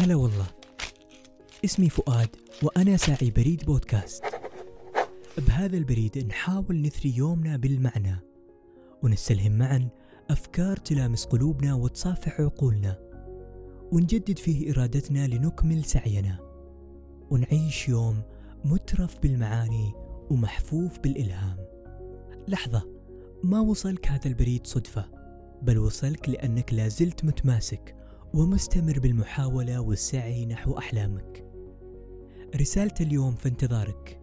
هلا والله. اسمي فؤاد وأنا ساعي بريد بودكاست. بهذا البريد نحاول نثري يومنا بالمعنى ونستلهم معا أفكار تلامس قلوبنا وتصافح عقولنا ونجدد فيه إرادتنا لنكمل سعينا ونعيش يوم مترف بالمعاني ومحفوف بالإلهام. لحظة ما وصلك هذا البريد صدفة بل وصلك لأنك لازلت متماسك ومستمر بالمحاولة والسعي نحو أحلامك. رسالة اليوم في انتظارك.